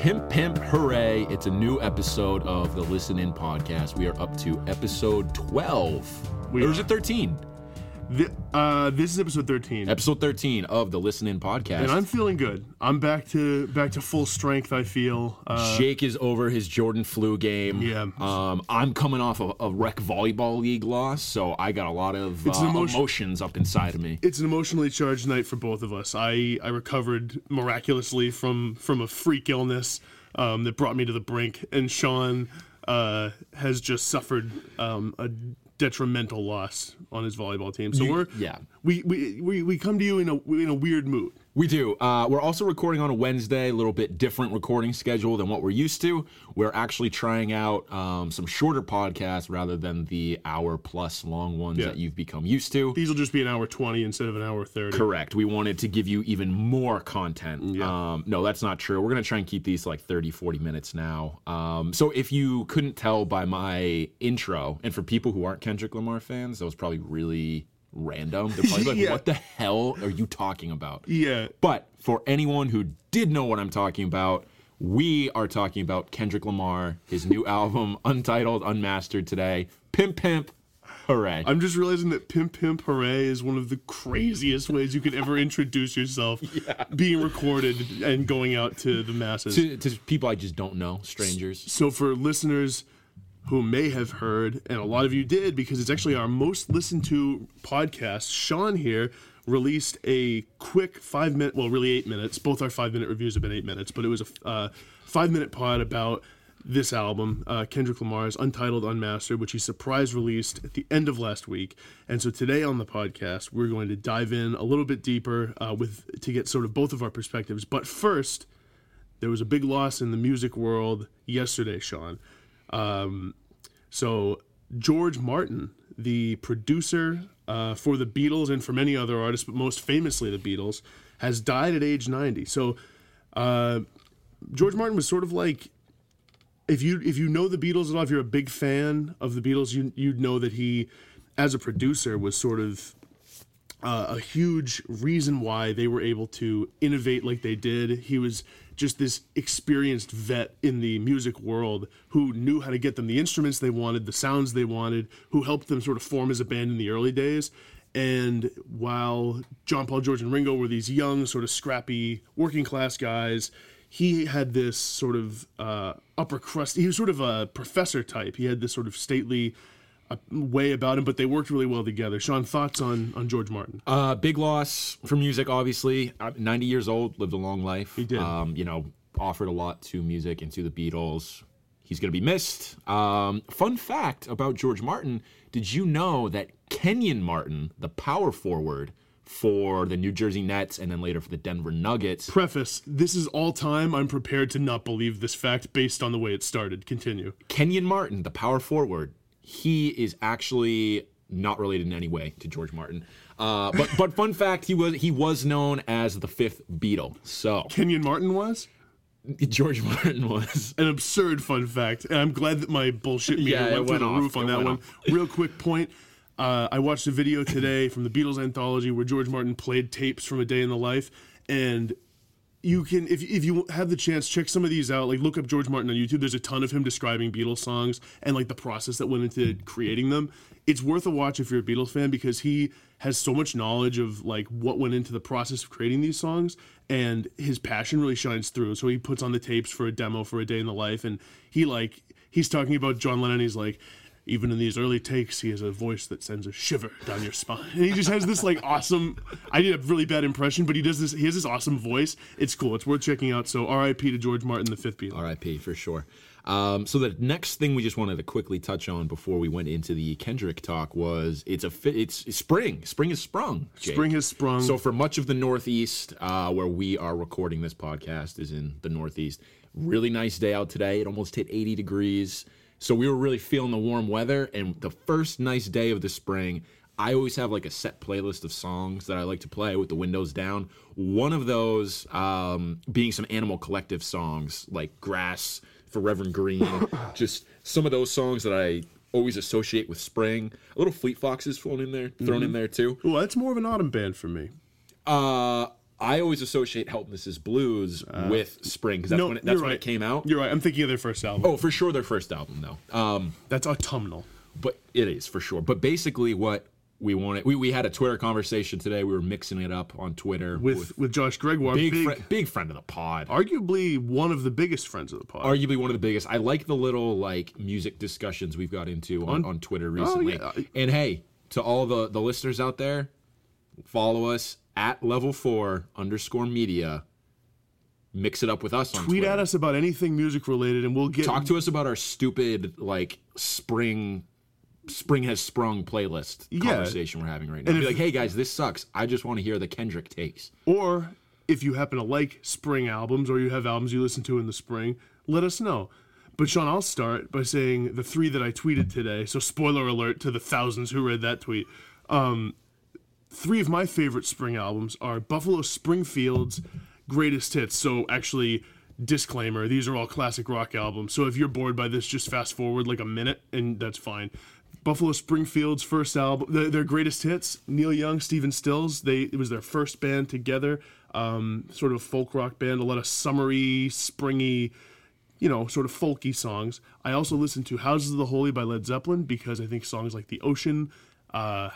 Pimp Pimp Hooray. It's a new episode of the Listen In podcast. We are up to episode 12. We or is it 13? Th- uh, this is episode 13. Episode 13 of the Listen In podcast. and I'm feeling good. I'm back to back to full strength, I feel. Uh, Jake is over his Jordan flu game. Yeah. Um, I'm coming off a, a rec volleyball league loss, so I got a lot of uh, emotion- emotions up inside of me. it's an emotionally charged night for both of us. I, I recovered miraculously from from a freak illness um, that brought me to the brink, and Sean uh, has just suffered um, a detrimental loss on his volleyball team. So You- we're yeah. we, we, we, we come to you in a in a weird mood. We do. Uh, we're also recording on a Wednesday, a little bit different recording schedule than what we're used to. We're actually trying out um, some shorter podcasts rather than the hour plus long ones Yeah. that you've become used to. These will just be an hour twenty instead of an hour thirty. Correct. We wanted to give you even more content. Yeah. Um, no, that's not true. We're going to try and keep these like 30, 40 minutes now. Um, so if you couldn't tell by my intro, and for people who aren't Kendrick Lamar fans, that was probably really random. They're probably like, Yeah. what the hell are you talking about? Yeah. But for anyone who did know what I'm talking about, we are talking about Kendrick Lamar, his new album, Untitled, Unmastered today. Pimp Pimp, hooray. I'm just realizing that Pimp Pimp Hooray is one of the craziest ways you could ever introduce yourself. Being recorded and going out to the masses. to, to people I just don't know, strangers. so for listeners who may have heard, and a lot of you did, because it's actually our most listened to podcast, Sean here released a quick five minute, well, really eight minutes. Both our five minute reviews have been eight minutes, but it was a uh, five minute pod about this album, uh, Kendrick Lamar's Untitled Unmastered, which he surprise released at the end of last week. And so today on the podcast, we're going to dive in a little bit deeper uh, with to get sort of both of our perspectives. But first, there was a big loss in the music world yesterday, Sean. Um, so George Martin, the producer uh, for the Beatles and for many other artists, but most famously the Beatles, has died at age 90. So uh, George Martin was sort of like if you if you know the Beatles at all, if you're a big fan of the Beatles, you you'd know that he, as a producer, was sort of uh, a huge reason why they were able to innovate like they did. He was just this experienced vet in the music world who knew how to get them the instruments they wanted, the sounds they wanted, who helped them sort of form as a band in the early days. And while John Paul, George, and Ringo were these young, sort of scrappy, working class guys, he had this sort of uh, upper crust. He was sort of a professor type. He had this sort of stately way about him, but they worked really well together. Sean, thoughts on on George Martin? Uh, big loss for music, obviously. Uh, 90 years old, lived a long life. He did. Um, you know, offered a lot to music and to the Beatles. He's going to be missed. Um, fun fact about George Martin did you know that Kenyon Martin, the power forward for the New Jersey Nets and then later for the Denver Nuggets, Preface: This is all time. I'm prepared to not believe this fact based on the way it started. Continue. Kenyon Martin, the power forward, he is actually not related in any way to George Martin. Uh, but but fun fact, he was he was known as the fifth Beatle. So Kenyon Martin was George Martin was. an absurd fun fact, and I'm glad that my bullshit meter Yeah, went through the off. roof on It that one. Real quick point. Uh, I watched a video today from the Beatles anthology where George Martin played tapes from a day in the life, and you can if if you have the chance check some of these out. Like look up george martin on youtube. There's a ton of him describing beatles songs and like the process that went into creating them. It's worth a watch if you're a beatles fan because he has so much knowledge of like what went into the process of creating these songs and his passion really shines through. So he puts on the tapes for a demo for a day in the life and he like he's talking about john lennon. He's like even in these early takes, he has a voice that sends a shiver down your spine. And he just has this like awesome. I did a really bad impression, but he does this. He has this awesome voice. It's cool. It's worth checking out. So R.I.P. to George Martin, the fifth Beatle. R.I.P. for sure. Um, so the next thing we just wanted to quickly touch on before we went into the Kendrick talk was it's a fi- it's, spring. Spring is sprung. Jake. Spring has sprung. So for much of the Northeast, uh, where we are recording this podcast, is in the Northeast. Really nice day out today. It almost hit 80 degrees. So we were really feeling the warm weather. And the first nice day of the spring, I always have like a set playlist of songs that I like to play with the windows down. One of those um, being some Animal Collective songs like Grass for Reverend Green, just some of those songs that I always associate with spring. A little Fleet Foxes thrown in there, thrown in there too. Well, that's more of an autumn band for me. Uh, I always associate Helpless Blues with spring because that's, Uh, no, when, it, that's when right. it came out. You're right. I'm thinking of their first album. Oh, for sure, their first album though. Um, That's autumnal. but it is for sure. But basically, what we wanted, we, we had a Twitter conversation today. We were mixing it up on Twitter With with Josh Gregoire, big, big, fri- big friend of the pod. arguably one of the biggest friends of the pod. arguably one of the biggest. I like the little like music discussions we've got into on, on Twitter recently. Oh, yeah. And hey, to all the the listeners out there, follow us at level four underscore media. Mix it up with us on Tweet at us about anything music related, and we'll get Talk to us about our stupid like spring spring has sprung playlist Yeah. conversation we're having right now. And Be if- like, hey guys, this sucks. I just want to hear the Kendrick takes. Or if you happen to like spring albums or you have albums you listen to in the spring, let us know. But Sean, I'll start by saying the three that I tweeted today. So spoiler alert to the thousands who read that tweet. Um, three of my favorite spring albums are Buffalo Springfield's greatest hits. So actually, disclaimer: these are all classic rock albums. So if you're bored by this, just fast forward like a minute, and that's fine. Buffalo Springfield's first album, their, greatest hits. Neil Young, Stephen Stills. They it was their first band together. Um, sort of folk rock band. A lot of summery, springy, you know, sort of folky songs. I also listened to Houses of the Holy by Led Zeppelin because I think songs like The Ocean, uh,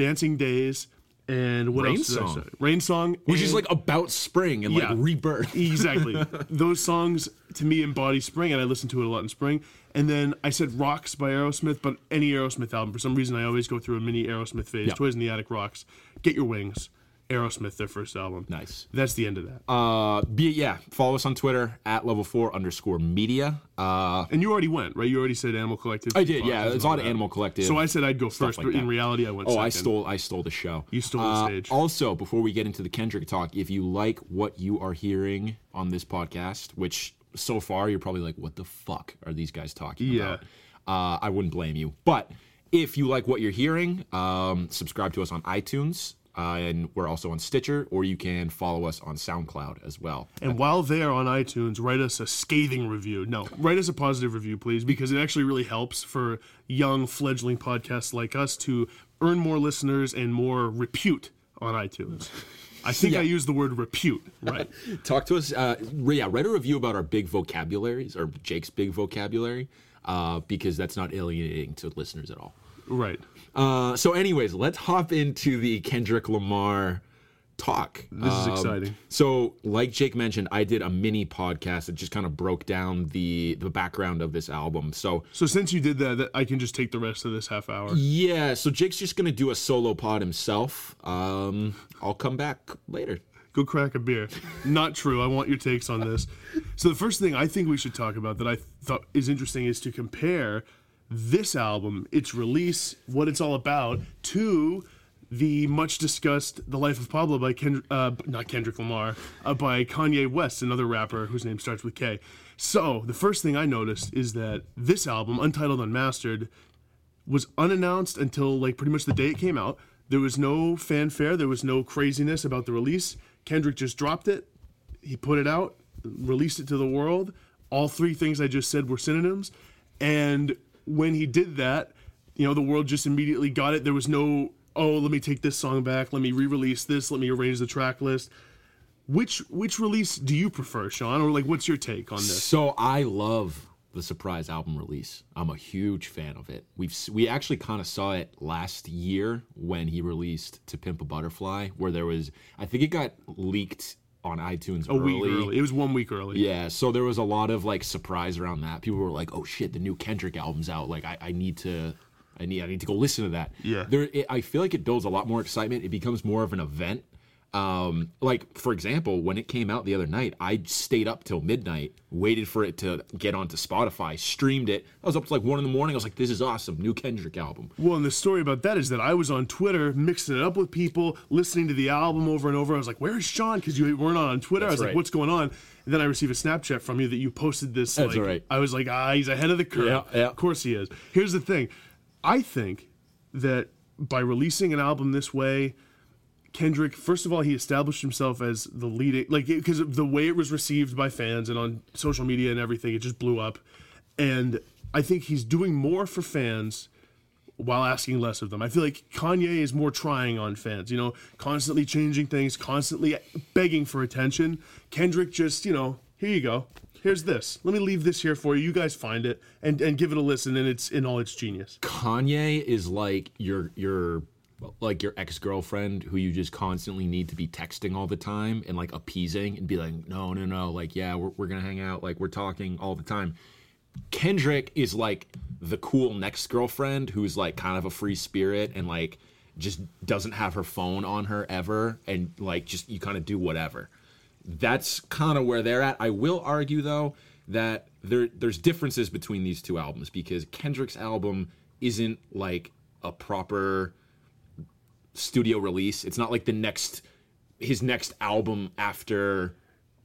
Dancing Days, and what Rain else? Song. Rain Song, Which is like about spring and like rebirth. exactly those songs to me embody spring, and I listen to it a lot in spring. And then I said Rocks by Aerosmith, but any Aerosmith album. For some reason, I always go through a mini Aerosmith phase. Yeah. Toys in the Attic rocks. Get Your Wings, Aerosmith, their first album. Nice. That's the end of that. Uh, be yeah. Follow us on Twitter at level four underscore media. Uh, and you already went, right? You already said Animal Collective. I did. Yeah, it's on that. Animal Collective. So I said I'd go first, like but in reality, I went Oh, second. I stole I stole the show. You stole the Uh, stage. Also, before we get into the Kendrick talk, if you like what you are hearing on this podcast, which so far you're probably like, what the fuck are these guys talking Yeah. about? Uh, I wouldn't blame you. But if you like what you're hearing, um, subscribe to us on iTunes. Uh, and we're also on Stitcher, or you can follow us on SoundCloud as well. And while there on iTunes, write us a scathing review. No, write us a positive review, please, because it actually really helps for young fledgling podcasts like us to earn more listeners and more repute on iTunes. I think I used the word repute, right? Talk to us. Uh, yeah, write a review about our big vocabularies or Jake's big vocabulary, uh, because that's not alienating to listeners at all. right. Uh, so, anyways, let's hop into the Kendrick Lamar talk. This is Um, exciting. So, like Jake mentioned, I did a mini podcast that just kind of broke down the the background of this album. So, So since you did that, that I can just take the rest of this half hour. yeah, so Jake's just gonna do a solo pod himself. Um, I'll come back later. Go crack a beer. Not true. I want your takes on this. So the first thing I think we should talk about that I thought is interesting is to compare this album, its release, what it's all about, to the much discussed "The Life of Pablo" by Kendrick, uh, not Kendrick Lamar, uh, by Kanye West, another rapper whose name starts with K. So the first thing I noticed is that this album, Untitled Unmastered, was unannounced until like pretty much the day it came out. There was no fanfare, there was no craziness about the release. Kendrick just dropped it. He put it out, released it to the world. All three things I just said were synonyms. And when he did that, you know, the world just immediately got it. There was no, oh, let me take this song back, let me re-release this, let me arrange the track list. Which which release do you prefer, Sean? Or like what's your take on this? So I love the surprise album release. I'm a huge fan of it. We've we actually kind of saw it last year when he released "To Pimp a Butterfly," where there was I think it got leaked on iTunes A week early. It was one week early. Yeah, so there was a lot of like surprise around that. People were like, "Oh shit, the new Kendrick album's out! Like, I, I need to, I need, I need to go listen to that." Yeah. there. It, I feel like it builds a lot more excitement. It becomes more of an event. Um, like for example, when it came out the other night, I stayed up till midnight, waited for it to get onto Spotify, streamed it. I was up to like one in the morning. I was like, "This is awesome, new Kendrick album." Well, and the story about that is that I was on Twitter mixing it up with people, listening to the album over and over. I was like, "Where is Sean?" Because you weren't on Twitter. I was That's like, "What's going on?" And then I received a Snapchat from you that you posted this. That's like, right. I was like, "Ah, he's ahead of the curve." Yeah, yeah. Of course he is. Here's the thing, I think that by releasing an album this way, Kendrick, first of all, he established himself as the leading, like, because the way it was received by fans and on social media and everything, it just blew up. And I think he's doing more for fans while asking less of them. I feel like Kanye is more trying on fans, you know, constantly changing things, constantly begging for attention. Kendrick just, you know, here you go. Here's this. Let me leave this here for you. You guys find it and, and give it a listen and it's in all its genius. Kanye is like your your like your ex-girlfriend who you just constantly need to be texting all the time and like appeasing and be like no no no like yeah we're, we're gonna hang out like we're talking all the time. Kendrick is like the cool next girlfriend who's like kind of a free spirit and like just doesn't have her phone on her ever and like just you kind of do whatever. That's kind of where they're at. I will argue though that there there's differences between these two albums because kendrick's album isn't like a proper studio release. It's not like the next his next album after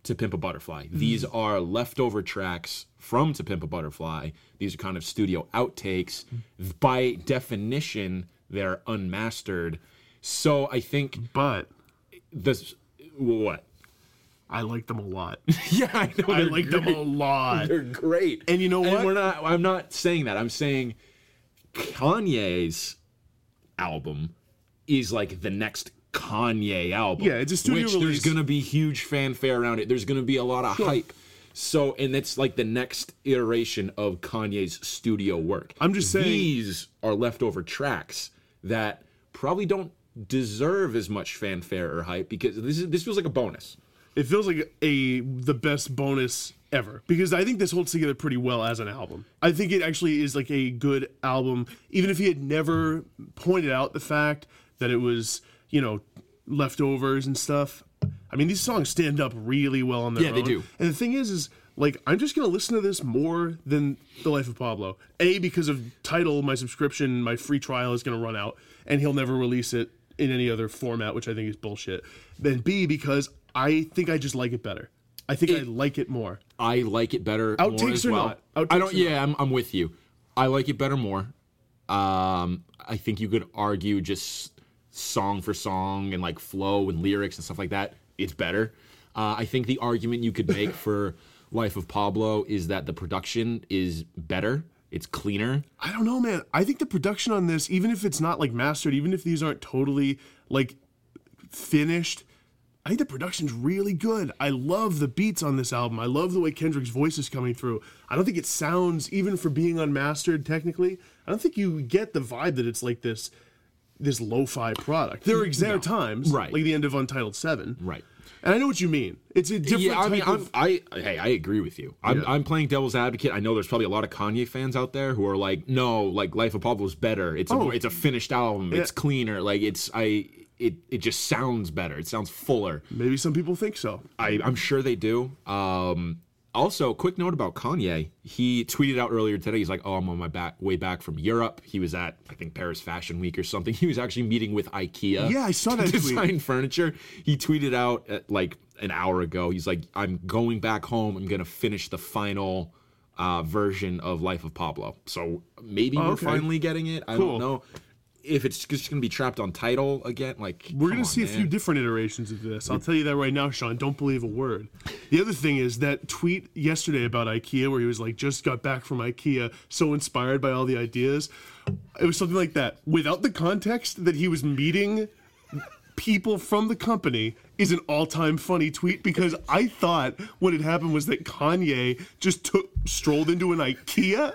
To Pimp a Butterfly. Mm-hmm. These are leftover tracks from To Pimp a Butterfly. These are kind of studio outtakes. Mm-hmm. By definition, they're unmastered. So I think But this what? I like them a lot. Yeah, I know. I like them a lot. They're great. And you know what? we're not. I'm not saying that. I'm saying Kanye's album is like the next Kanye album. Yeah, it's a studio which release. there's gonna be huge fanfare around it. There's gonna be a lot of hype. So, and it's like the next iteration of Kanye's studio work. I'm just saying- these are leftover tracks that probably don't deserve as much fanfare or hype because this is this feels like a bonus. It feels like a the best bonus ever because I think this holds together pretty well as an album. I think it actually is like a good album, even if he had never pointed out the fact that it was you know leftovers and stuff. I mean, these songs stand up really well on their Yeah, own. they do. And the thing is, is like I'm just gonna listen to this more than The Life of Pablo. A because of Tidal, my subscription, my free trial is gonna run out, and he'll never release it in any other format, which I think is bullshit. Then B because I think I just like it better. I think I like it more. I like it better Outtakes as or well. not? Outtakes I don't. Yeah, I'm, I'm with you. I like it better more. Um, I think you could argue just song for song and like flow and lyrics and stuff like that. It's better. Uh, I think the argument you could make for Life of Pablo is that the production is better. It's cleaner. I don't know, man. I think the production on this, even if it's not like mastered, even if these aren't totally like finished, I think the production's really good. I love the beats on this album. I love the way Kendrick's voice is coming through. I don't think it sounds, even for being unmastered technically, I don't think you get the vibe that it's like this this lo-fi product. There are are times, Right. like the end of Untitled Seven, Right. and I know what you mean. It's a different Yeah, I mean, type I'm, of. I hey, I agree with you. I'm, Yeah. I'm playing devil's advocate. I know there's probably a lot of Kanye fans out there who are like, no, like Life of Pablo is better. It's a Oh. it's a finished album. It's cleaner. Like it's I it it just sounds better. It sounds fuller. Maybe some people think so. I I'm sure they do. Um, also, quick note about Kanye. He tweeted out earlier today. He's like, "Oh, I'm on my back way back from Europe." He was at I think Paris Fashion Week or something. He was actually meeting with IKEA. Yeah, I saw to that tweet. design furniture. He tweeted out at, like an hour ago. He's like, "I'm going back home. I'm gonna finish the final." Uh, version of Life of Pablo. So maybe we're Oh, okay. finally getting it. I Cool. don't know if it's just going to be trapped on Tidal again. Like We're going to see a few different iterations of this. I'll tell you that right now, Sean. Don't believe a word. The other thing is that tweet yesterday about IKEA, where he was like, just got back from IKEA, so inspired by all the ideas. It was something like that. Without the context that he was meeting people from the company is an all-time funny tweet because I thought what had happened was that Kanye just took strolled into an IKEA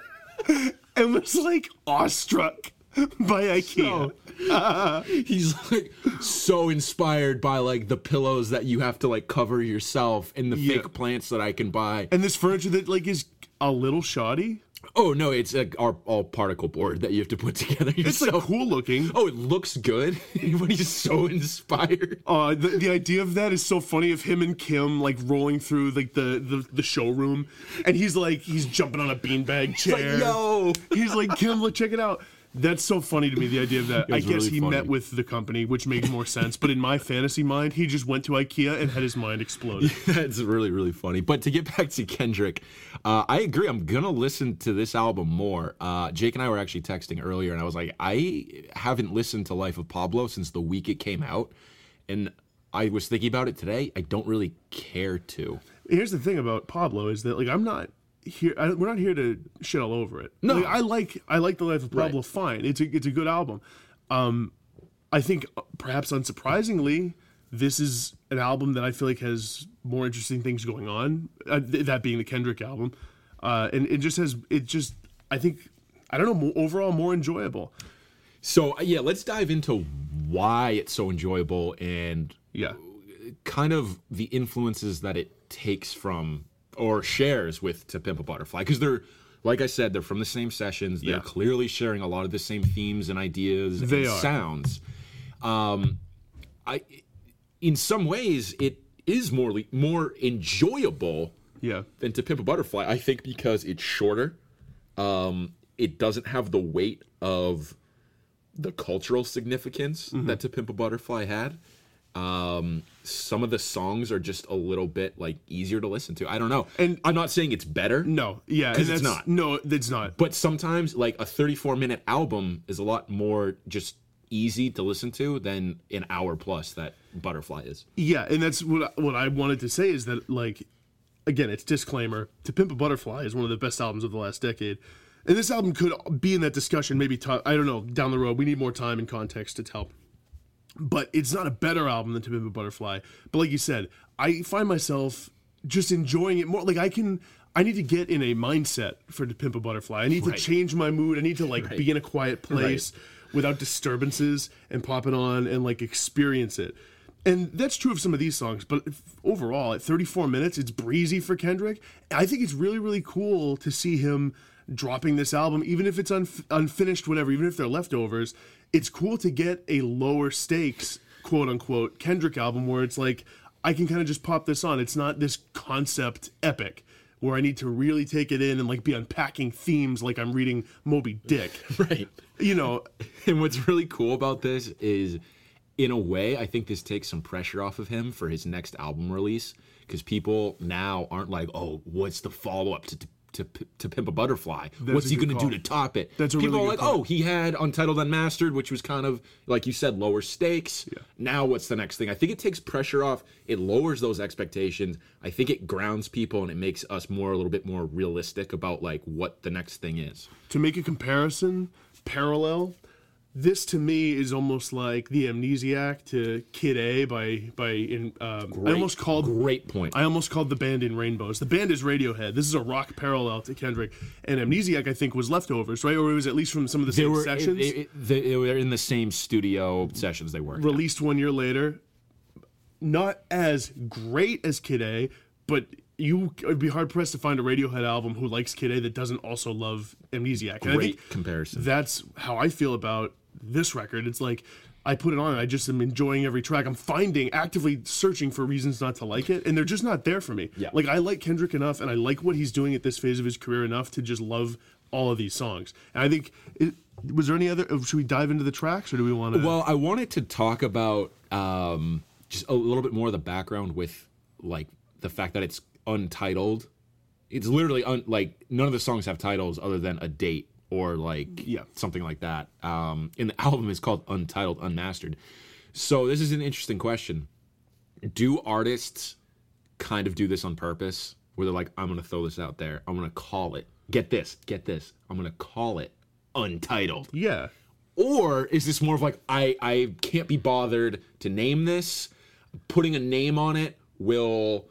and was like awestruck by IKEA. he's like so inspired by like the pillows that you have to like cover yourself and the Yeah. fake plants that I can buy. and this furniture that like is a little shoddy. Oh no, it's like our all particle board that you have to put together It's like yourself. cool looking. Oh, it looks good, but he's so inspired. Uh, the, the idea of that is so funny of him and Kim like rolling through like the, the, the showroom, and he's like he's jumping on a beanbag Like, chair. yo, He's like Kim, look, check it out. That's so funny to me. The idea of that. I guess really he funny. met with the company, which makes more sense. But in my fantasy mind, he just went to IKEA and had his mind explode. That's really, really funny. But to get back to Kendrick, uh, I agree. I'm gonna listen to this album more. Uh, Jake and I were actually texting earlier, and I was like, I haven't listened to Life of Pablo since the week it came out, and I was thinking about it today. I don't really care to. Here's the thing about Pablo is that like I'm not here. I, we're not here to shit all over it. No. Like, I like I like the life of Pablo. Fine, it's a it's a good album. Um, I think uh, perhaps unsurprisingly, this is an album that I feel like has more interesting things going on. Uh, th- that being the Kendrick album, uh, and it just has it just I think I don't know more, overall more enjoyable. So uh, yeah, let's dive into why it's so enjoyable and Yeah, kind of the influences that it takes from or shares with To Pimp a Butterfly because they're like I said they're from the same sessions. They're Yeah. clearly sharing a lot of the same themes and ideas They and are. sounds. Um, I in some ways it is more le- more enjoyable yeah, than To Pimp a Butterfly. I think because it's shorter. Um, it doesn't have the weight of the cultural significance Mm-hmm. that To Pimp a Butterfly had. Um, some of the songs are just a little bit like easier to listen to. I don't know, And- I'm not saying it's better. no, yeah, 'Cause and it's not. No, it's not. but sometimes like a 34 minute album is a lot more just easy to listen to than an hour plus that Butterfly is. Yeah, and that's what I, what I wanted to say is that like again, it's disclaimer. To Pimp a Butterfly is one of the best albums of the last decade. And this album could be in that discussion maybe t- I don't know, down the road. We need more time and context to tell. But it's not a better album than To Pimp a Butterfly. But like you said, I find myself just enjoying it more. Like I can I need to get in a mindset for To Pimp a Butterfly. I need Right. to change my mood. I need to like be in a quiet place without disturbances and pop it on and like experience it. And that's true of some of these songs, but overall, at 34 minutes, it's breezy for Kendrick. I think it's really, really cool to see him dropping this album, even if it's unf- unfinished, whatever, even if they're leftovers. It's cool to get a lower stakes, quote unquote, Kendrick album where it's like, I can kind of just pop this on. It's not this concept epic where I need to really take it in and like be unpacking themes like I'm reading Moby Dick. Right. You know, And what's really cool about this is, in a way, I think this takes some pressure off of him for his next album release because people now aren't like, oh, what's the follow up to, to to Pimp a Butterfly? what's a he going to do to top it? That's people really are like, call. oh, he had Untitled Unmastered, which was kind of like you said, lower stakes. Now what's the next thing? I think it takes pressure off. It lowers those expectations. I think it grounds people and it makes us more a little bit more realistic about like what the next thing is. to make a comparison, parallel, this to me is almost like the Amnesiac to Kid A by by in. Um, I almost called Great point. I almost called the band in Rainbows. The band is Radiohead. This is a rock parallel to Kendrick. And Amnesiac, I think, was leftovers, right? Or it was at least from some of the they same were sessions. it- it- they, they were in the same studio sessions they at. released one year later. Not as great as Kid A, but you would be hard pressed to find a Radiohead album who likes Kid A that doesn't also love Amnesiac. And Great comparison. That's how I feel about this record. It's like I put it on and I just am enjoying every track. I'm finding actively searching for reasons not to like it, and they're just not there for me. Yeah. Like I like Kendrick enough, and I like what he's doing at this phase of his career enough to just love all of these songs. And I think. It, was there any other? Should we dive into the tracks, or do we want to? Well, I wanted to talk about um, just a little bit more of the background with like the fact that it's untitled. It's literally un- like none of the songs have titles other than a date or like Yeah. something like that. Um, and the album is called Untitled Unmastered. So this is an interesting question. Do artists kind of do this on purpose where they're like, I'm to throw this out there. I'm to call it. Get this. Get this. I'm to call it Untitled yeah. or is this more of like I I can't be bothered to name this putting a name on it will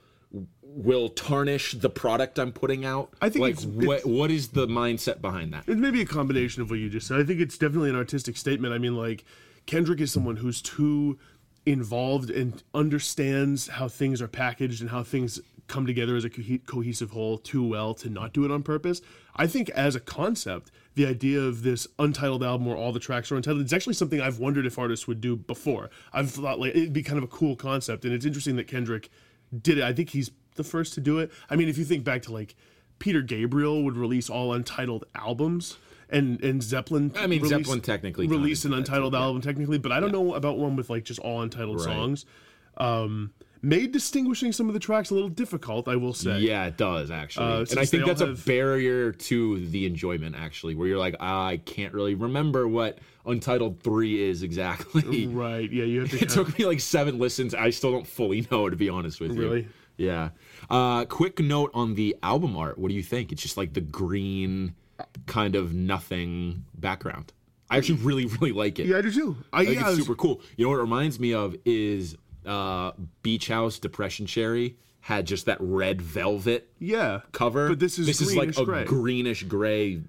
will tarnish the product I'm putting out I think like it's- what it's- what is the mindset behind that It may be a combination of what you just said. I think it's definitely an artistic statement. I mean, like, Kendrick is someone who's too involved and understands how things are packaged and how things come together as a cohe- cohesive whole too well to not do it on purpose. I think, as a concept, the idea of this untitled album where all the tracks are untitled is actually something I've wondered if artists would do before. I've thought like it'd be kind of a cool concept, and it's interesting that Kendrick did it. I think he's the first to do it. I mean, if you think back to like Peter Gabriel would release all untitled albums, and and Zeppelin. I mean, released- Zeppelin technically released an did that untitled yeah. album technically, but I don't know about one with like just all untitled Right. songs. Um, made distinguishing some of the tracks a little difficult, I will say. yeah it does actually Uh, and I think that's have- a barrier to the enjoyment actually where you're like I can't really remember what Untitled 3 is exactly Right. Yeah, you have to. it took me like 7 listens I still don't fully know to be honest with you really. Yeah. Uh, quick note on the album art. What do you think? It's just like the green, kind of nothing background. I actually really, really like it. Yeah, I do too. I, I think yeah, it's was- super cool. You know what it reminds me of is uh, Beach House Depression Cherry had just that red velvet yeah. cover. But this is this is like greenish a gray. greenish gray.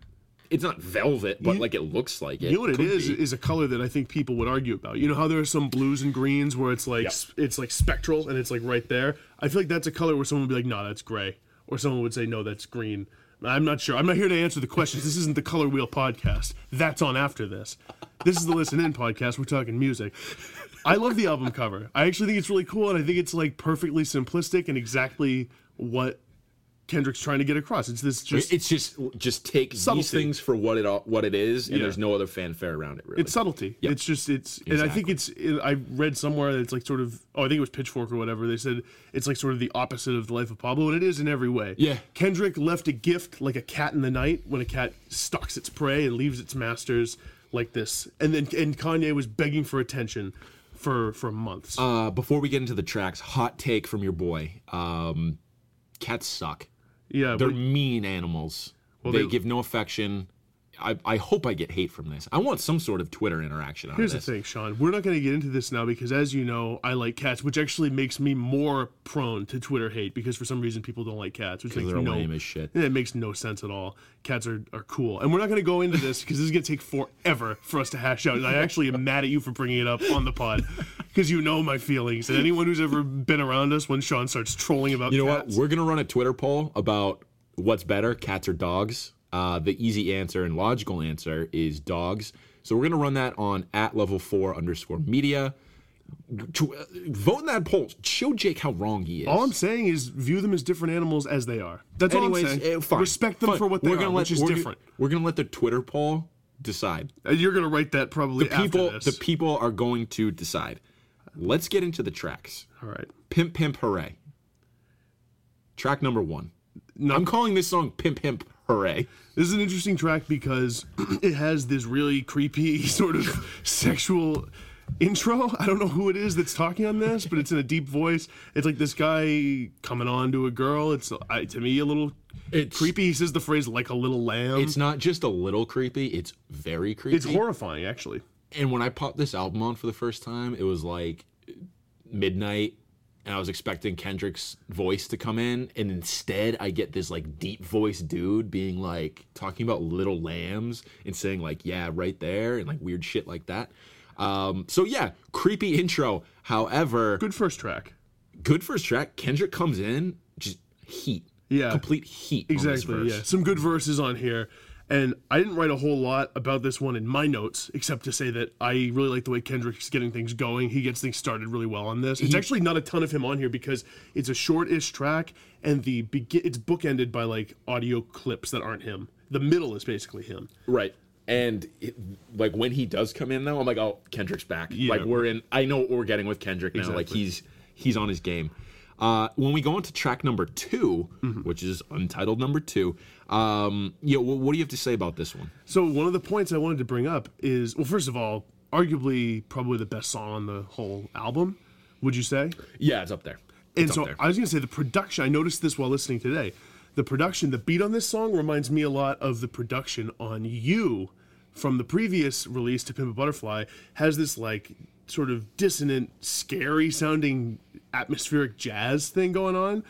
It's not velvet, but like it looks like it. You know what it is? be. Is a color that I think people would argue about. You know how there are some blues and greens where it's like Yep. it's like spectral and it's like right there. I feel like that's a color where someone would be like, "No, that's gray," or someone would say, "No, that's green." I'm not sure. I'm not here to answer the questions. This isn't the Color Wheel podcast. That's on after this. This is the Listen In podcast. We're talking music. I love the album cover. I actually think it's really cool, and I think it's like perfectly simplistic and exactly what Kendrick's trying to get across. It's this just it's just just take these things for what it all, what it is, and Yeah. there's no other fanfare around it. Really, It's subtlety. It's just it's, and I think it's. It, I read somewhere that it's like sort of. Oh, I think it was Pitchfork or whatever. They said it's like sort of the opposite of the life of Pablo, and it is in every way. Yeah. Kendrick left a gift like a cat in the night when a cat stalks its prey and leaves its masters like this, and then and Kanye was begging for attention for for months. Uh, before we get into the tracks, hot take from your boy. Um, cats suck. Yeah, They're mean animals. they, they- give no affection. I, I hope I get hate from this. I want some sort of Twitter interaction on Here's this. the thing, Sean. We're not going to get into this now because, as you know, I like cats, which actually makes me more prone to Twitter hate because for some reason people don't like cats, which makes they're no, lame as shit. It makes no sense at all. Cats are, are cool, and we're not going to go into this because this is going to take forever for us to hash out. And I actually am mad at you for bringing it up on the pod because you know my feelings. And anyone who's ever been around us when Sean starts trolling about You know cats, what? We're gonna run a Twitter poll about what's better, cats or dogs. Uh, the easy answer and logical answer is dogs. So we're gonna run that on at level four underscore media. To, uh, vote in that poll. Show Jake how wrong he is. all I'm saying is view them as different animals as they are. That's Anyways, all I'm saying. eh, fine. Respect them Fine. for what they we're gonna let, which is we're different. Gonna, we're gonna let the Twitter poll decide. Uh, You're going to write that probably the People, the people are going to decide. Let's get into the tracks. all right. Pimp Pimp Hooray. Track number one. I'm calling this song Pimp Pimp Hooray. This is an interesting track because it has this really creepy sort of sexual intro. I don't know who it is that's talking on this, but it's in a deep voice. It's like this guy coming on to a girl. It's I, to me a little It's creepy. He says the phrase "like a little lamb." It's not just a little creepy, it's very creepy. It's horrifying, actually. and when I popped this album on for the first time, it was like midnight and I was expecting Kendrick's voice to come in and instead I get this like deep voice dude being like talking about little lambs and saying like yeah, right there and like weird shit like that. Um so yeah, creepy intro. However, Good first track. good first track. Kendrick comes in just heat. Yeah. Complete heat. Exactly. Yeah. Some good verses on here. And I didn't write a whole lot about this one in my notes, except to say that I really like the way Kendrick's getting things going. He gets things started really well on this. It's actually not a ton of him on here because it's a short-ish track, and the begin it's bookended by like audio clips that aren't him. The middle is basically him. Right. And it, like when he does come in though, I'm like, oh, Kendrick's back. Like we're in. I know what we're getting with Kendrick now. Like he's he's on his game. Uh, when we go on to track number 2 Mm-hmm. which is untitled number two, um, yeah, what, what do you have to say about this one? So one of the points I wanted to bring up is well, first of all, arguably probably the best song on the whole album. Would you say? Yeah, it's up there. And It's so there. I was going to say the production. I noticed this while listening today. The production, the beat on this song reminds me a lot of the production on "You" from the previous release to "Pimp a Butterfly." Has this like sort of dissonant, scary sounding atmospheric jazz thing going on.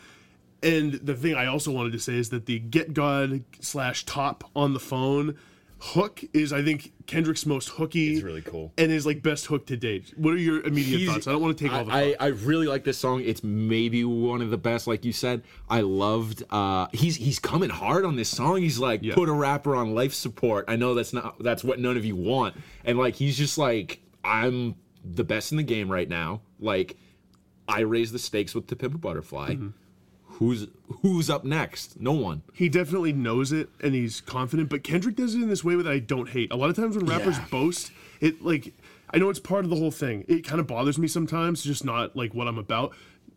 And the thing I also wanted to say is that the Get God slash Top on the phone hook is, I think, Kendrick's most hooky. It's really cool. and his like best hook to date. What are your immediate He's- thoughts? I don't want to take all the. I, I, I really like this song. It's maybe one of the best, like you said. I loved. Uh, he's he's coming hard on this song. He's like, put a rapper on life support. I know that's not that's what none of you want. And like he's just like, I'm the best in the game right now. Like, I raise the stakes with the Pimp Butterfly. Mm-hmm. Who's who's up next? No one. he definitely knows it and he's confident but kendrick does it in this way that i don't hate a lot of times when rappers Yeah. boast it like i know it's part of the whole thing it kind of bothers me sometimes just not like what i'm about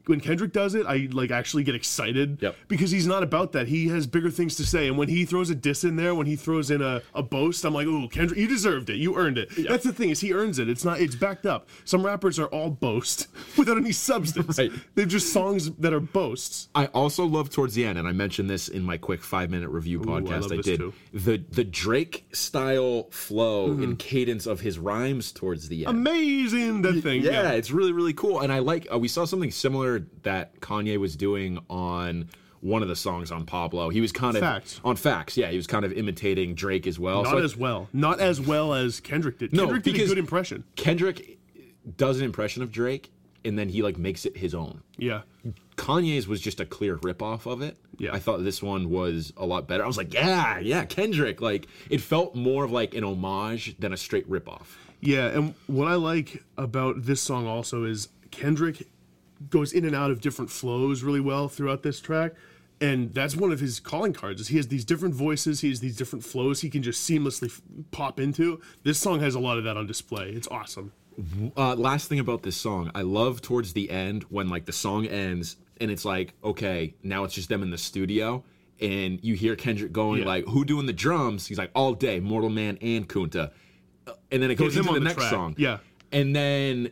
when Kendrick does it, I like actually get excited Yep. because he's not about that. He has bigger things to say, and when he throws a diss in there, when he throws in a, a boast, I'm like, "Ooh, Kendrick, you deserved it. You earned it." That's the thing is he earns it. It's not. It's backed up. Some rappers are all boast without any substance. Right. They're just songs that are boasts. I also love towards the end, and I mentioned this in my quick five minute review I podcast love I, did. too. The the Drake style flow Mm-hmm. and cadence of his rhymes towards the end. Amazing that thing. yeah, it's really really cool, and I like. Uh, we saw something similar that Kanye was doing on one of the songs on Pablo. He was kind of Facts. on facts. Yeah, he was kind of imitating Drake as well. Not So I- as well. Not as well as Kendrick did. No, Kendrick did a good impression. Kendrick does an impression of Drake, and then he like makes it his own. Yeah. Kanye's was just a clear ripoff of it. Yeah. I thought this one was a lot better. I was like, yeah, yeah, Kendrick. Like it felt more of like an homage than a straight ripoff. Yeah, and what I like about this song also is Kendrick goes in and out of different flows really well throughout this track. And that's one of his calling cards. Is he has these different voices, he has these different flows he can just seamlessly f- pop into. This song has a lot of that on display. It's awesome. Uh, last thing about this song, I love towards the end when like the song ends and it's like, okay, now it's just them in the studio. And you hear Kendrick going Yeah. like, "Who doing the drums?" He's like, "All day, Mortal Man and Kunta." Uh, And then it goes into the, the next track. song. Yeah. And then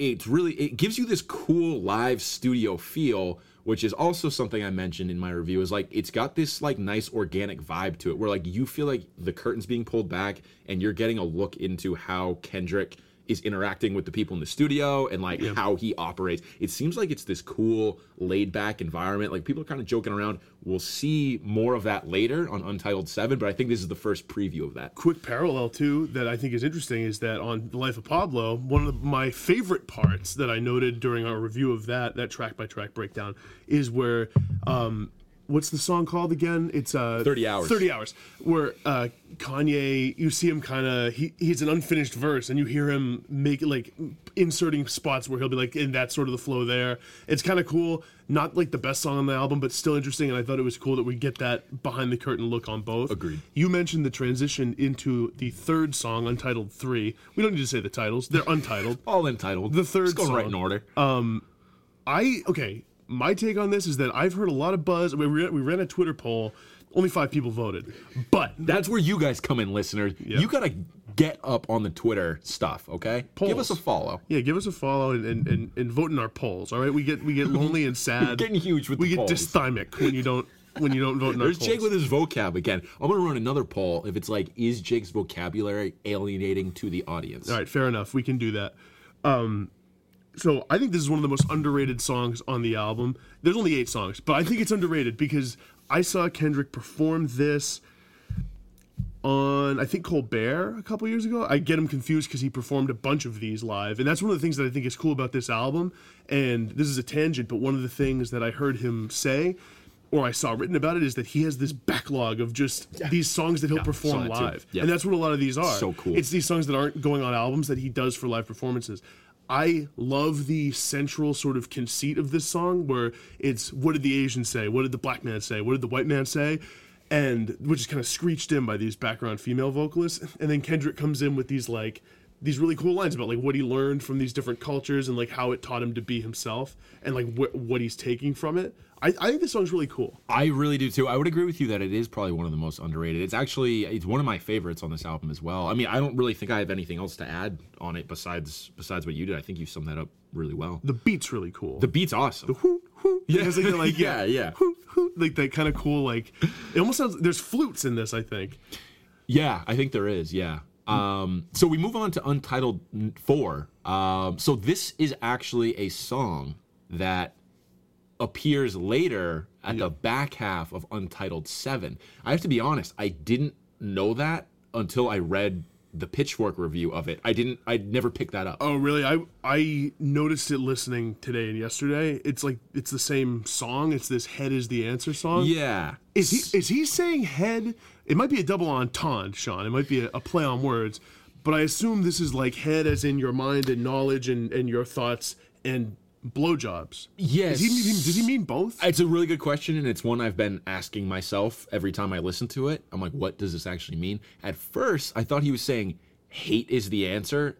it's really it gives you this cool live studio feel, which is also something I mentioned in my review. Is like it's got this like nice organic vibe to it, where like you feel like the curtains being pulled back, and you're getting a look into how Kendrick is interacting with the people in the studio and like how he operates. It seems like it's this cool, laid back environment. Like people are kind of joking around. We'll see more of that later on Untitled Seven, but I think this is the first preview of that. quick parallel too that I think is interesting is that on the life of Pablo, one of my favorite parts that I noted during our review of that that track by track breakdown is where um what's the song called again? It's uh 30 Hours. 30 hours where uh Kanye you see him kind of he he's an unfinished verse and you hear him make like inserting spots where he'll be like in that sort of the flow there. It's kind of cool. Not like the best song on the album, but still interesting. And I thought it was cool that we get that behind the curtain look on both. Agreed. You mentioned the transition into the third song, Untitled 3. We don't need to say the titles, they're untitled. All entitled. The third Let's go right in order. Um I, okay, my take on this is that I've heard a lot of buzz. We ran, we ran a Twitter poll, only five people voted. But That's where you guys come in, listeners. You gotta get up on the Twitter stuff, okay? Give us a follow. yeah, give us a follow and, and, and, and vote in our polls. All right, we get we get lonely and sad. Getting huge with polls. we the get polls. dysthymic when you don't when you don't vote in our There's polls. Jake with his vocab again. I'm gonna run another poll if it's like, is Jake's vocabulary alienating to the audience? All right, fair enough. We can do that. Um, so I think this is one of the most underrated songs on the album. There's only eight songs, but I think it's underrated because I saw Kendrick perform this on I think Colbert a couple years ago. I get him confused because he performed a bunch of these live, and that's one of the things that I think is cool about this album. And this is a tangent, but one of the things that I heard him say. Or I saw written about it is that he has this backlog of just these songs that he'll perform that too. live, Yeah. and that's what a lot of these are. So cool. It's these songs that aren't going on albums that he does for live performances. I love the central sort of conceit of this song where it's what did the Asian say? What did the black man say? What did the white man say? And which is kind of screeched in by these background female vocalists. And then Kendrick comes in with these like these really cool lines about like what he learned from these different cultures and like how it taught him to be himself and like wh- what he's taking from it. I, I think this song's really cool. I really do too. I would agree with you that it is probably one of the most underrated. It's actually it's one of my favorites on this album as well. I mean, I don't really think I have anything else to add on it besides besides what you did. I think you summed that up really well. The beat's really cool. The beat's awesome. The whoo, whoo, Yeah. they're like Yeah, yeah. whoo, whoo, like that kind of cool like it almost sounds there's flutes in this I think Yeah, I think there is. Yeah. Um, so we move on to Untitled Four. Um, so this is actually a song that appears later at the back half of Untitled Seven. I have to be honest, I didn't know that until I read the Pitchfork review of it. I didn't. I never picked that up. oh really I I noticed it listening today and yesterday it's like it's the same song it's this head is the answer song Yeah. is he is he saying head it might be a double entendre Sean it might be a, a play on words but I assume this is like head as in your mind and knowledge and and your thoughts and blowjobs Yes. does he mean, does he mean both It's a really good question, and it's one I've been asking myself every time I listen to it. I'm like, what does this actually mean? At first, I thought he was saying hate is the answer,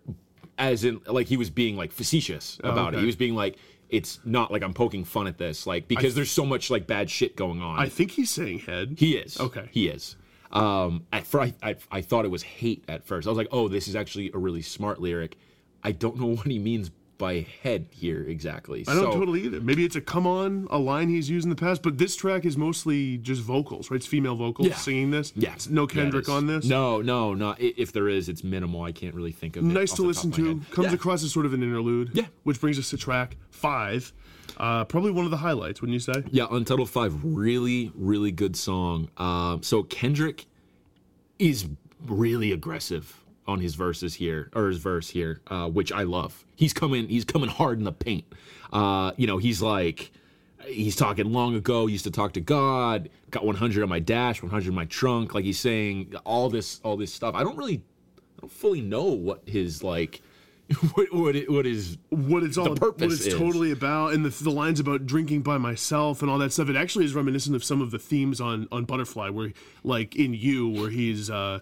as in like he was being like facetious oh, about it. okay. He was being like, it's not like I'm poking fun at this, like because there's so much like bad shit going on. I think he's saying head. he is Okay. He is. Um, at first, I, I, I thought it was hate at first. I was like, oh, this is actually a really smart lyric. I don't know what he means by head here exactly. I don't so, totally either. Maybe it's a come on, a line he's used in the past, but this track is mostly just vocals, right? It's female vocals Yeah. singing this. Yeah, It's no Kendrick is. on this. No, no, no. I- If there is, it's minimal. I can't really think of it. Nice to listen top of my to. Comes Yeah. across as sort of an interlude. Yeah. Which brings us to track five. Uh, probably one of the highlights, wouldn't you say? Yeah, Untitled Five, really, really good song. Um, so Kendrick is really aggressive on his verses here, or his verse here, uh, which I love. He's coming, he's coming hard in the paint. Uh, you know, he's like, he's talking long ago. Used to talk to God. Got 100 on my dash, 100 in my trunk. Like he's saying all this, all this stuff. I don't really, I don't fully know what his like, what what, it, what is what it's all what purpose it's is. totally about and the, the lines about drinking by myself and all that stuff it actually is reminiscent of some of the themes on on butterfly where like in you where he's uh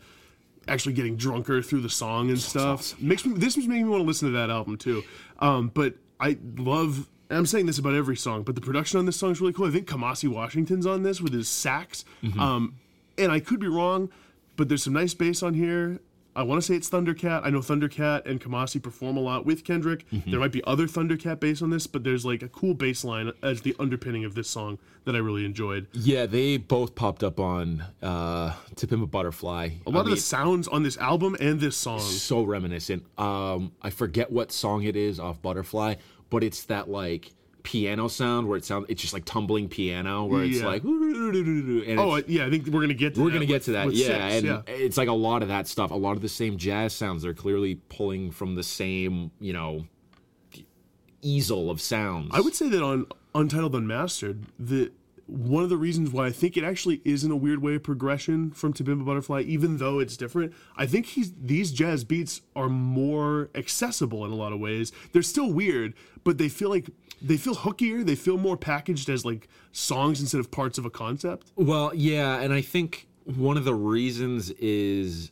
actually getting drunker through the song and stuff makes me this makes me want to listen to that album too um but i love. I'm saying this about every song, but the production on this song is really cool. I think Kamasi Washington's on this with his sax. Um, and I could be wrong, but there's some nice bass on here. I want to say it's Thundercat. I know Thundercat and Kamasi perform a lot with Kendrick. There might be other Thundercat bass on this, but there's like a cool bass line as the underpinning of this song that I really enjoyed. Yeah, they both popped up on uh, "To Pimp a Butterfly." A lot of the sounds on this album and this song. so reminiscent. Um, I forget what song it is off Butterfly, but it's that like piano sound where it sounds. It's just like tumbling piano where it's Yeah. like. And Oh, yeah, I think we're gonna get to we're that gonna get to that, yeah. six, and yeah. it's like a lot of that stuff. A lot of the same jazz sounds. They're clearly pulling from the same, you know, easel of sounds. I would say that on Untitled Unmastered, the one of the reasons why I think it actually is in a weird way a progression from To Pimp a Butterfly, even though it's different. I think he's these jazz beats are more accessible in a lot of ways. They're still weird, but they feel like they feel hookier. They feel more packaged as like songs instead of parts of a concept. Well, yeah, and I think one of the reasons is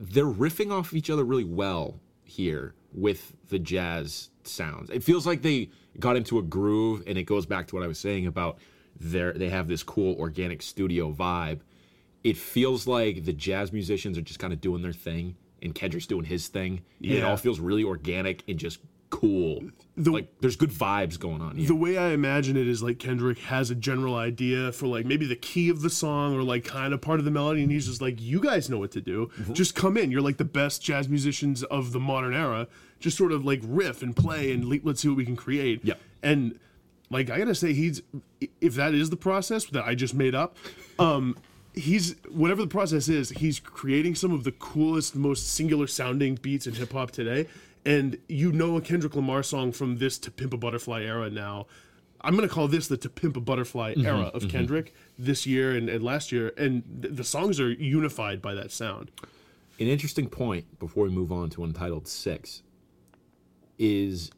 they're riffing off each other really well here with the jazz sounds. It feels like they got into a groove, and it goes back to what I was saying about their they have this cool organic studio vibe. It feels like the jazz musicians are just kind of doing their thing, and Kendrick's doing his thing, and it all feels really organic and just cool. The- like there's good vibes going on here. The way I imagine it is like Kendrick has a general idea for like maybe the key of the song or like kind of part of the melody, and he's just like, "You guys know what to do. Mm-hmm. Just come in. You're like the best jazz musicians of the modern era. Just sort of like riff and play, and le- let's see what we can create." Yeah. And like I gotta say, he's if that is the process that I just made up, um, he's whatever the process is, he's creating some of the coolest, most singular sounding beats in hip hop today. And you know a Kendrick Lamar song from this to Pimp a Butterfly era now. I'm gonna call this the to Pimp a Butterfly era of Kendrick this year and, and last year, and th- the songs are unified by that sound. An interesting point before we move on to Untitled Six is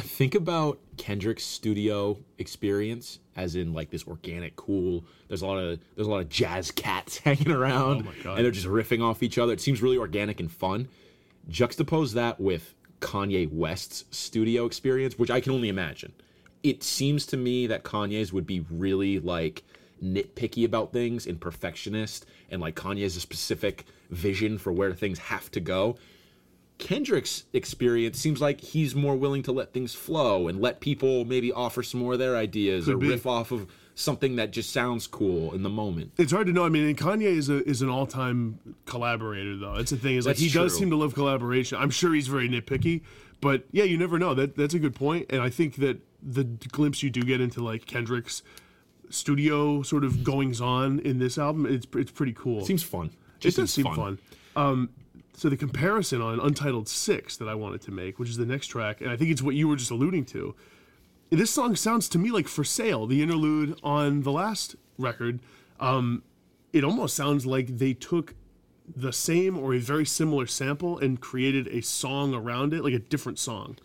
think about Kendrick's studio experience as in like this organic cool there's a lot of there's a lot of jazz cats hanging around Oh and they're just riffing off each other. It seems really organic and fun. Juxtapose that with Kanye West's studio experience which I can only imagine. It seems to me that Kanye's would be really like nitpicky about things and perfectionist and like Kanye's a specific vision for where things have to go Kendrick's experience seems like he's more willing to let things flow and let people maybe offer some more of their ideas or be. riff off of something that just sounds cool in the moment. It's hard to know. I mean, and Kanye is a is an all time collaborator, though. That's the thing. Is like That's he does seem to love collaboration. I'm sure he's very nitpicky, but yeah, you never know. That that's a good point, and I think that the glimpse you do get into like Kendrick's studio sort of goings on in this album, it's it's pretty cool. It Seems fun. It does seems seem fun. Um, so the comparison on Untitled Six that I wanted to make, which is the next track, and I think it's what you were just alluding to. This song sounds to me like "For Sale," the interlude on the last record. Um, it almost sounds like they took the same or a very similar sample and created a song around it, like a different song.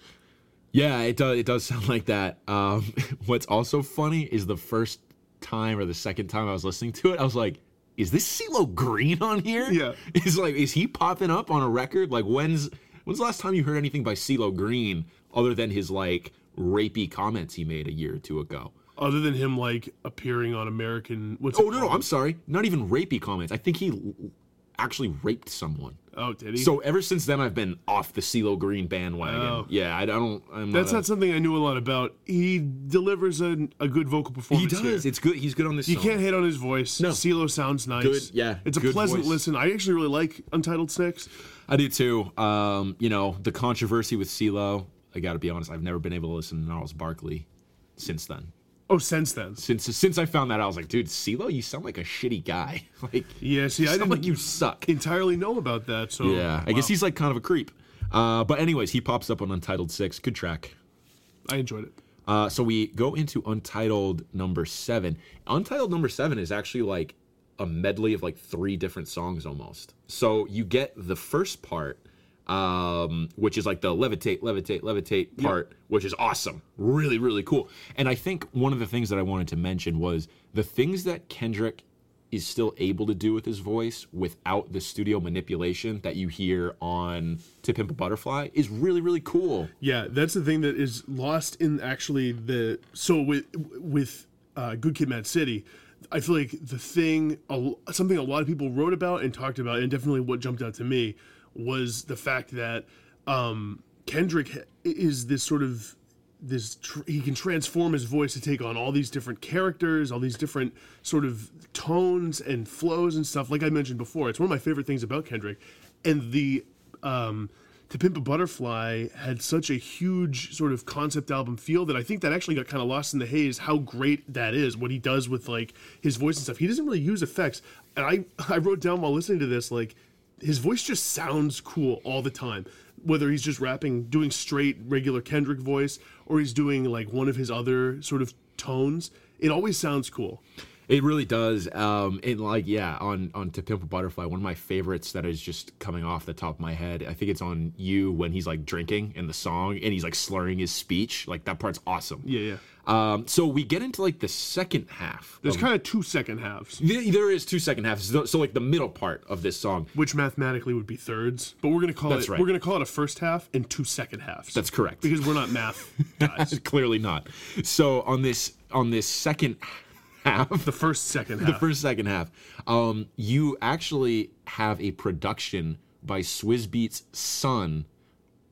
Yeah, it does. It does sound like that. Um, what's also funny is the first time or the second time I was listening to it, I was like, "Is this CeeLo Green on here? Yeah. Is like, is he popping up on a record? Like, when's when's the last time you heard anything by CeeLo Green other than his like rapey comments he made a year or two ago. Other than him like appearing on American, what's Oh no, no, I'm sorry. Not even rapey comments. I think he actually raped someone. Oh did he? So ever since then, I've been off the CeeLo Green bandwagon. Oh. Yeah, I, don't. I'm That's not. not something I knew a lot about. He delivers a, a good vocal performance. he does. Here. It's good. He's good on this. You song. can't hate on his voice. No. CeeLo sounds nice. Good, yeah, It's a pleasant voice. listen. I actually really like Untitled Six. I do too. Um, you know, the controversy with CeeLo. I got to be honest. I've never been able to listen to Gnarls Barkley since then. Oh, since then. Since since I found that, I was like, dude, CeeLo, you sound like a shitty guy. like, Yeah, see, I didn't like you suck. entirely know about that. So Yeah, I guess he's like kind of a creep. Uh, but anyways, he pops up on Untitled Six. Good track. I enjoyed it. Uh, so we go into Untitled number seven. Untitled number seven is actually like a medley of like three different songs almost. So you get the first part, um, which is like the levitate, levitate, levitate part, which is awesome. Really, really cool. And I think one of the things that I wanted to mention was the things that Kendrick is still able to do with his voice without the studio manipulation that you hear on To Pimp a Butterfly is really, really cool. Yeah, that's the thing that is lost in actually the so with with uh, Good Kid, Mad City. I feel like the thing, a- something a lot of people wrote about and talked about, and definitely what jumped out to me was the fact that um, Kendrick is this sort of this tr- he can transform his voice to take on all these different characters, all these different sort of tones and flows and stuff. Like I mentioned before, it's one of my favorite things about Kendrick, and the um, to Pimp a Butterfly had such a huge sort of concept album feel that I think that actually got kind of lost in the haze. How great that is, what he does with like his voice and stuff. He doesn't really use effects, and I I wrote down while listening to this like his voice just sounds cool all the time. Whether he's just rapping, doing straight regular Kendrick voice, or he's doing like one of his other sort of tones, it always sounds cool. It really does. Um, and like, yeah, on on To Pimp a Butterfly, one of my favorites that is just coming off the top of my head. I think it's on you when he's like drinking in the song and he's like slurring his speech. Like that part's awesome. Yeah, yeah. Um, so we get into like the second half. There's kind of two second halves, There there is two second halves. So, so like the middle part of this song. which mathematically would be thirds, but we're gonna call That's it right. we're gonna call it a first half and two second halves. That's correct. because we're not math guys. Clearly not. So on this on this second half, the first second half. the first second half, um, you actually have a production by Swizz Beatz' son,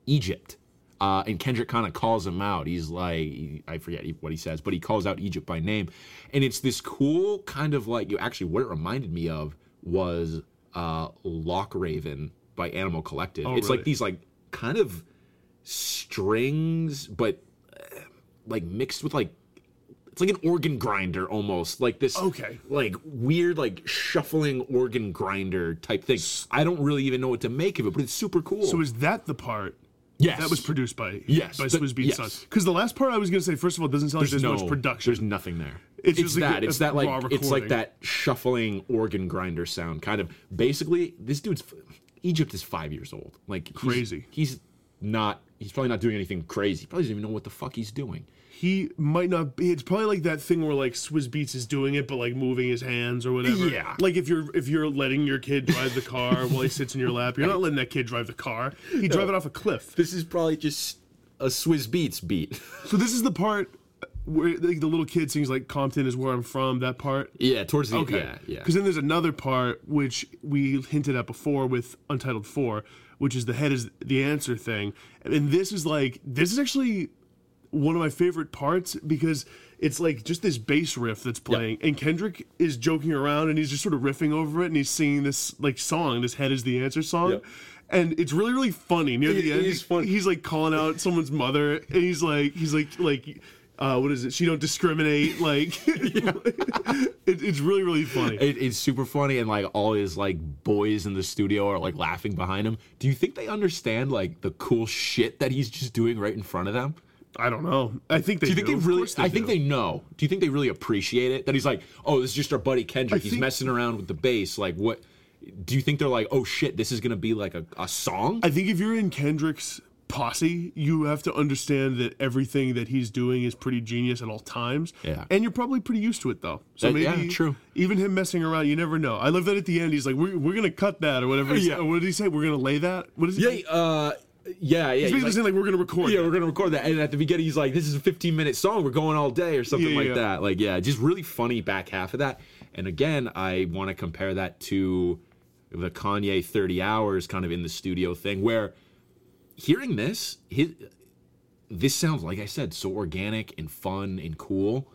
Egypt. Uh, and Kendrick kind of calls him out. He's like, I forget what he says, but he calls out Egypt by name. And it's this cool kind of like, you actually, what it reminded me of was uh, Loch Raven by Animal Collective. it's really? like these like kind of strings, but uh, like mixed with like it's like an organ grinder almost like this Okay. like weird like shuffling organ grinder type thing i don't really even know what to make of it but it's super cool So is that the part? yes That was produced by Yes, by Swizz Beatz' yes. Because the last part I was gonna say, first of all, it doesn't sound like there's no much production. there's nothing there It's it's, just like that a- it's that like it's like that shuffling organ grinder sound kind of basically this dude's egypt is five years old like he's- Crazy. he's not he's probably not doing anything crazy he probably doesn't even know what the fuck he's doing he might not be. It's probably like that thing where like Swizz Beatz is doing it, but like moving his hands or whatever. Yeah. Like if you're if you're letting your kid drive the car while he sits in your lap, you're not letting that kid drive the car. He drive it off a cliff. this is probably just a Swizz Beatz beat. So this is the part where like, the little kid sings like Compton is where I'm from. That part. yeah, towards the end. Okay. yeah, yeah. Because then there's another part which we hinted at before with Untitled Four, which is the head is the answer thing, and this is like this is actually one of my favorite parts because it's like just this bass riff that's playing, and Kendrick is joking around and he's just sort of riffing over it, and he's singing this like song, this head is the answer song. Yep. And it's really, really funny. Near the end, funny. he's like calling out someone's mother, and he's like, he's like, like, uh, what is it? She don't discriminate. Like, it, it's really, really funny. It, it's super funny, and like all his like boys in the studio are like laughing behind him. Do you think they understand like the cool shit that he's just doing right in front of them? I don't know. I think they Do you think do. they really? course I think they know. Do you think they really appreciate it? That he's like, oh, this is just our buddy Kendrick. He's think- messing around with the bass. Like, what? Do you think they're like, oh shit, this is gonna be like a, a song? I think if you're in Kendrick's posse, you have to understand that everything that he's doing is pretty genius at all times. Yeah. And you're probably pretty used to it though. So That- yeah, maybe true. even him messing around, you never know. I love that at the end he's like, We're, we're gonna cut that or whatever. Yeah. Or what did he say? We're gonna lay that? What is he Yeah, uh, yeah, yeah. He's basically like, saying like we're gonna record. yeah, that. we're gonna record that. And at the beginning, he's like, "This is a 15 minute song. We're going all day, or something Yeah, like yeah. that." Like, yeah, just really funny back half of that. And again, I want to compare that to the Kanye 30 hours kind of in the studio thing, where hearing this, his, this sounds like I said, so organic and fun and cool.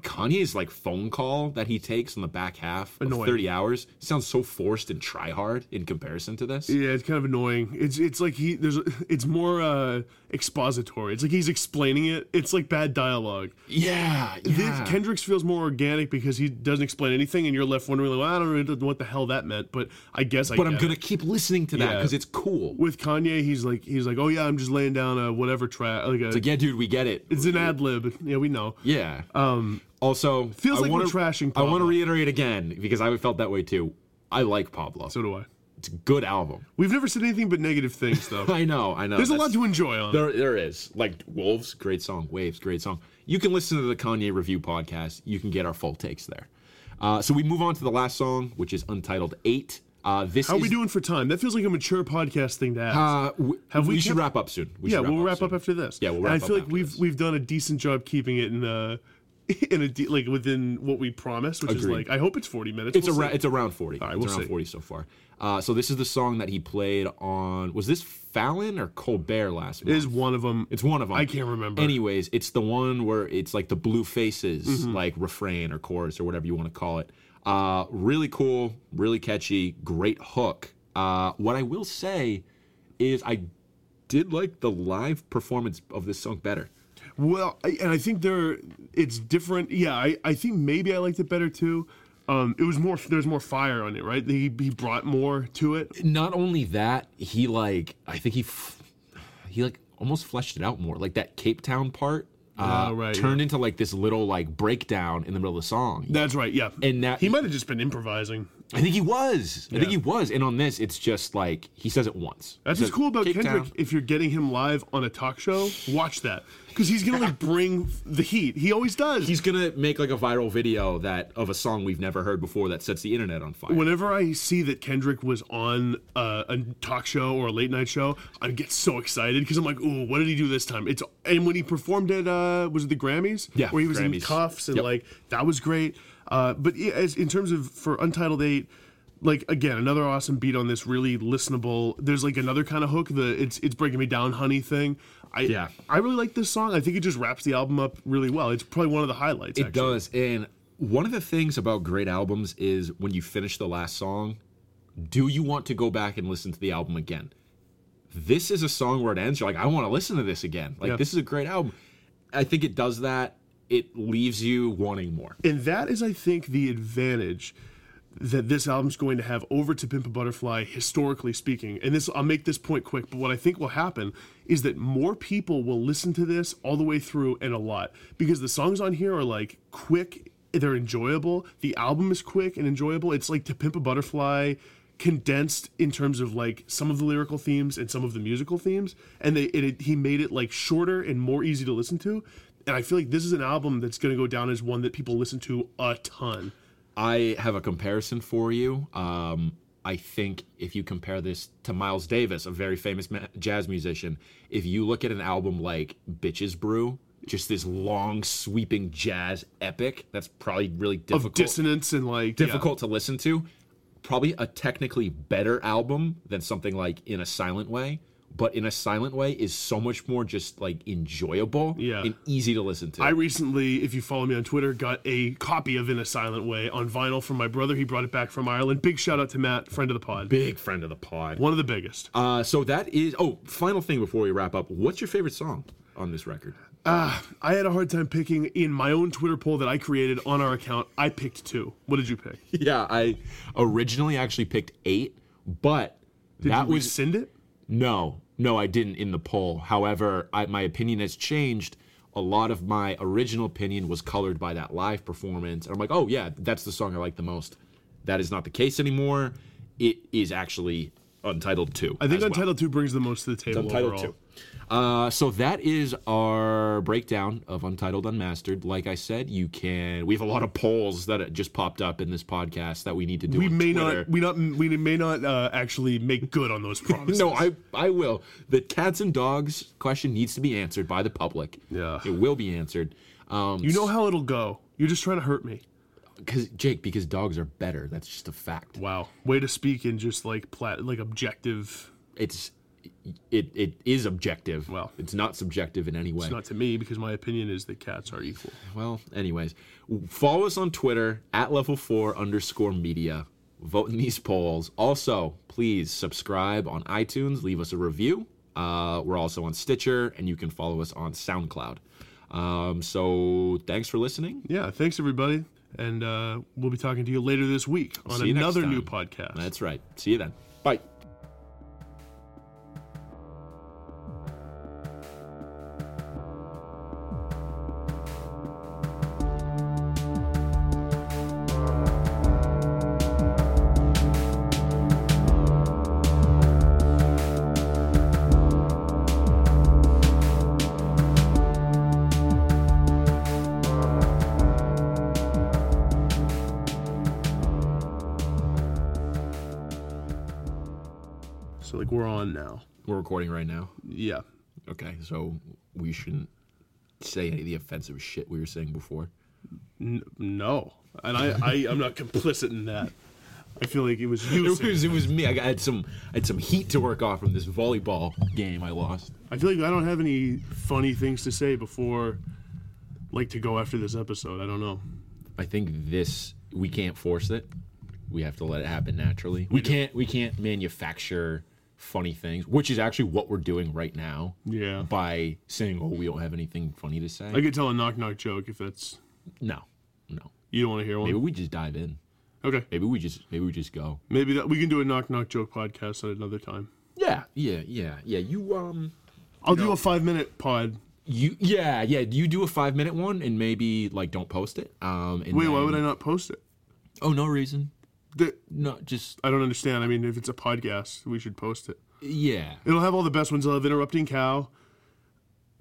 Kanye's like phone call that he takes on the back half of 30 hours sounds so forced and try hard in comparison to this. Yeah, it's kind of annoying. It's it's like he there's it's more uh expository. It's like he's explaining it. It's like bad dialogue. Yeah, This, yeah. Kendrick's feels more organic because he doesn't explain anything, and you're left wondering, like, well, I don't really know what the hell that meant, but I guess I. but I'm gonna it. keep listening to that Yeah. because it's cool. With Kanye, he's like, he's like, oh yeah, I'm just laying down a whatever track, like a, Like, yeah, dude, we get it. it's an ad lib. Yeah, we know. Yeah. Um. Also, Feels I like wanna, we're trashing I want to reiterate again because I felt that way too. I like Pablo. So do I. Good album. We've never said anything but negative things, though. I know. I know. There's a lot to enjoy on. it. There, there is. Like Wolves, great song. Waves, great song. You can listen to the Kanye review podcast. You can get our full takes there. Uh, so we move on to the last song, which is Untitled Eight. Uh, this How is, we doing for time? That feels like a mature podcast thing to ask. Uh, w- Have we we should wrap up soon. We yeah, should we'll wrap soon. up after this. Yeah, we'll And wrap I up feel like we've this. we've done a decent job keeping it in uh in a de- like within what we promised, which is like I hope it's 40 minutes. It's We'll around. see. It's around forty. right, it's we'll around see. forty so far. Uh, so this is the song that he played on. Was this Fallon or Colbert last month? It is one of them. It's one of them. I can't remember. Anyways, it's the one where it's like the blue faces, Mm-hmm. like refrain or chorus or whatever you want to call it. Uh, really cool, really catchy, great hook. Uh, what I will say is I did like the live performance of this song better. Well, I, and I think there it's different. Yeah, I, I think maybe I liked it better too. Um, it was more there's more fire on it, right? He he brought more to it. Not only that, he like I think he f- he like almost fleshed it out more. Like that Cape Town part uh, Oh, right, turned into like this little like breakdown in the middle of the song. That's right. Yeah, And now he might have just been improvising. I think he was. I think he was. And on this, it's just like he says it once. That's He what's cool about Kendrick. Town. If you're getting him live on a talk show, watch that because he's gonna like bring the heat. He always does. He's gonna make like a viral video that of a song we've never heard before that sets the internet on fire. Whenever I see that Kendrick was on uh, a talk show or a late night show, I get so excited because I'm like, "Ooh, what did he do this time?" It's and when he performed at uh, was it the Grammys? Yeah, where he was in cuffs and Yep. like that was great. Uh, but as, in terms of for Untitled Eight, like again, another awesome beat on this, really listenable. There's like another kind of hook, the it's it's breaking me down, honey thing. I Yeah. I really like this song. I think it just wraps the album up really well. It's probably one of the highlights. It actually. does. And one of the things about great albums is when you finish the last song, do you want to go back and listen to the album again? This is a song where it ends. You're like, I want to listen to this again. Like, Yeah. this is a great album. I think it does that. It leaves you wanting more. And that is, I think, the advantage that this album's going to have over to Pimp a Butterfly, historically speaking. And this, I'll make this point quick, but what I think will happen is that more people will listen to this all the way through and a lot because the songs on here are like quick, they're enjoyable. The album is quick and enjoyable. It's like To Pimp a Butterfly condensed in terms of like some of the lyrical themes and some of the musical themes and they it, it- he made it like shorter and more easy to listen to and i feel like this is an album that's going to go down as one that people listen to a ton I have a comparison for you. Um, I think if you compare this to Miles Davis, a very famous ma- jazz musician, if you look at an album like Bitches Brew, just this long, sweeping jazz epic that's probably really difficult of dissonance and like yeah. difficult to listen to, probably a technically better album than something like In a Silent Way. But In a Silent Way is so much more just like enjoyable Yeah. and easy to listen to. I recently, if you follow me on Twitter, got a copy of In a Silent Way on vinyl from my brother. He brought it back from Ireland. Big shout out to Matt, friend of the pod. Big friend of the pod. One of the biggest. Uh, so that is. Oh, final thing before we wrap up. What's your favorite song on this record? I had a hard time picking in my own Twitter poll that I created on our account. I picked two. What did you pick? Yeah, I originally actually picked eight, but Did that was rescind it? no, no, I didn't in the poll. However, I, my opinion has changed. A lot of my original opinion was colored by that live performance, and I'm like, oh yeah, that's the song I like the most. That is not the case anymore. It is actually Untitled Two. I think as well. Untitled 2 brings the most to the table Untitled overall. Two. Uh, so that is our breakdown of Untitled Unmastered. Like I said, you can. We have a lot of polls that just popped up in this podcast that we need to do. We may Twitter. not we not we may not uh, actually make good on those promises. No, I I will. The cats and dogs question needs to be answered by the public. Yeah. it will be answered. Um, You know how it'll go. You're just trying to hurt me. because Jake, because dogs are better. That's just a fact. Wow. Way to speak in just like plat like objective. It's it it is objective. Well. it's not subjective in any way. It's not to me because my opinion is that cats are equal. Well, anyways, follow us on Twitter at level four underscore media. Vote in these polls. Also, please subscribe on iTunes. Leave us a review. Uh, we're also on Stitcher, and you can follow us on SoundCloud. Um, so, thanks for listening. Yeah. Thanks everybody, and uh, we'll be talking to you later this week on See you next another new podcast. That's right. See you then. So we shouldn't say any of the offensive shit we were saying before. N- no, and I, I I'm not complicit in that. I feel like it was you. It was, it was me. I I had some I had some heat to work off from this volleyball game I lost. I feel like I don't have any funny things to say before, like to go after this episode. I don't know. I think this we can't force it. We have to let it happen naturally. We can't we can't manufacture funny things, which is actually what we're doing right now Yeah. by saying, "Oh, we don't have anything funny to say." I could tell a knock knock joke if that's no, no. you don't want to hear one. Maybe we just dive in. Okay. Maybe we just maybe we just go. Maybe that we can do a knock knock joke podcast at another time. Yeah, yeah, yeah, yeah. You um, I'll do a five minute pod. you yeah, yeah. Do you do a five minute one and maybe like don't post it. Um, and Wait, why would I not post it? Oh, no reason. The- No, just I don't understand. I mean, if it's a podcast, we should post it. yeah. It'll have all the best ones. It'll have interrupting cow,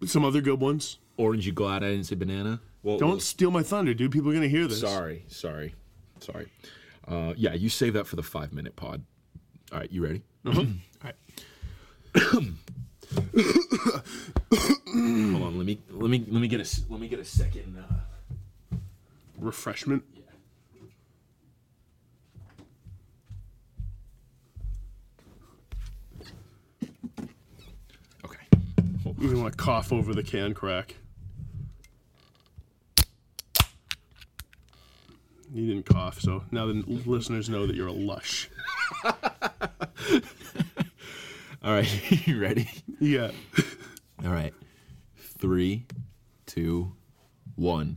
some other good ones. Orange, you glad I didn't say banana? Well, Don't steal my thunder, dude. People are gonna hear this. Sorry, sorry, sorry. Uh, yeah, you save that for the five minute pod. All right, you ready? Uh-huh. All right. Hold on. Let me let me let me get a let me get a second. Uh, Refreshment. You want to cough over the can crack. You didn't cough, so now the listeners know that you're a lush. All right. you ready? Yeah. All right. Three, two, one.